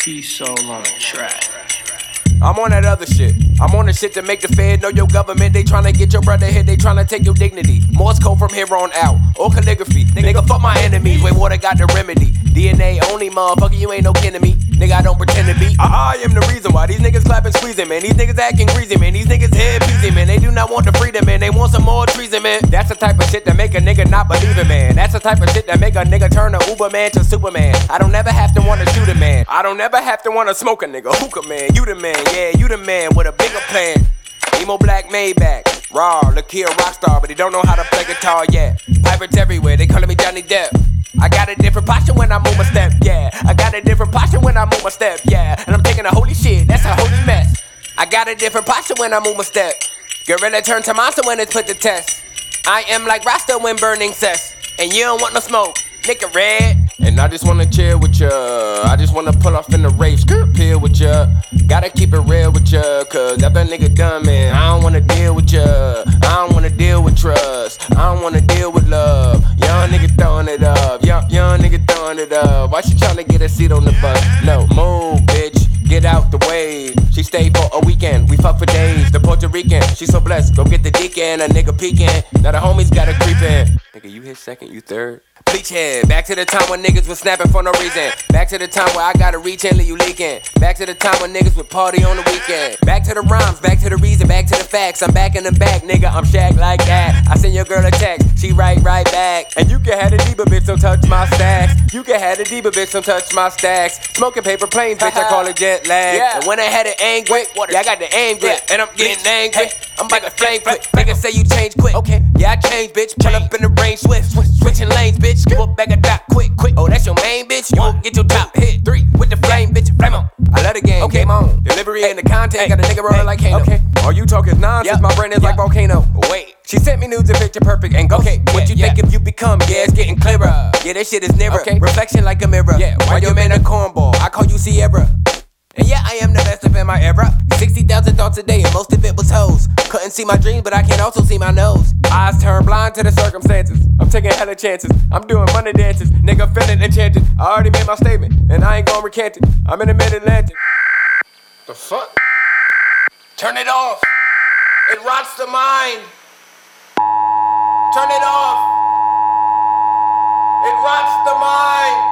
P-soul on a track. I'm on that other shit. I'm on the shit to make the Fed know your government. They tryna get your brother hit, they tryna take your dignity. Morse code from here on out. Or calligraphy. Nigga, fuck my enemies. Wait, water got the remedy. DNA only, motherfucker, you ain't no kin to me. Nigga, I don't pretend squeezing, man. These niggas acting greasy, man. These niggas head peasy, man. They do not want the freedom, man. They want some more treason, man. That's the type of shit that make a nigga not believe it, man. That's the type of shit that make a nigga turn a Uber man to Superman. I don't never have to wanna shoot a man. I don't never have to wanna smoke a nigga. Hookah man, you the man, yeah, you the man with a bigger plan. Emo black Maybach. Raw, look here, rock star, but he don't know how to play guitar yet. Pirates everywhere, they calling me Johnny Depp. I got a different posture when I move my step, yeah. I got a different posture when I move my step, yeah. And I'm I got a different posture when I move my step. Gorilla turn to monster when it's put to test. I am like Rasta when burning cess. And you don't want no smoke, nigga red. And I just wanna chill with ya. I just wanna pull off in the race, skirt peel with ya. Gotta keep it real with ya, cause after nigga done, man, I don't wanna deal with ya. I don't wanna deal with trust. I don't wanna deal with love. Young nigga throwing it up. Young, young nigga throwing it up. Why she tryna get a seat on the bus? No, move, bitch. Get out the way. She stayed for a weekend. We fuck for days. The Puerto Rican, she so blessed. Go get the deacon. A nigga peeking. Now the homies gotta creep in. Nigga, you hit second, you third. Back to the time when niggas was snapping for no reason. Back to the time where I gotta reach and leave you leaking. Back to the time when niggas would party on the weekend. Back to the rhymes, back to the reason, back to the facts. I'm back in the back, nigga. I'm Shaq like that. I send your girl a text, she write right back. And you can have the diva bitch, don't touch my stacks. You can have the diva bitch, don't touch my stacks. Smoking paper planes, bitch, I call it jet lag. Yeah. And when I had it angry, yeah, I got the aim grip, and I'm getting angry. I'm like a flame quick. Niggas say you change quick. Okay, yeah, I change, bitch. Pull up in the rain swift. Switching lanes, bitch. Give up back a dot quick, quick. Oh, that's your main bitch. You won't get your top hit. Three with the flame, bitch. Flame on. I love the game. Okay, game on. Delivery and the content. Got a nigga rolling like Kano. Okay. All you talk is nonsense. Yep. My brain is like volcano. Wait. She sent me nudes and picture perfect and go. Okay, what you yeah, think if you become? Yeah, it's getting clearer. Uh. Yeah, that shit is nearer. Okay. Reflection like a mirror. Yeah, why your man a cornball? I call you Sierra. And yeah, I am the best of in my era. 60,000 thoughts a day, and most of it was hoes. Couldn't see my dreams, but I can also see my nose. Eyes turn blind to the circumstances. I'm taking hella chances. I'm doing money dances. Nigga feeling enchanted. I already made my statement, and I ain't gonna recant it. I'm in the mid Atlantic. The fuck? Turn it off. It rots the mind. Turn it off. It rots the mind.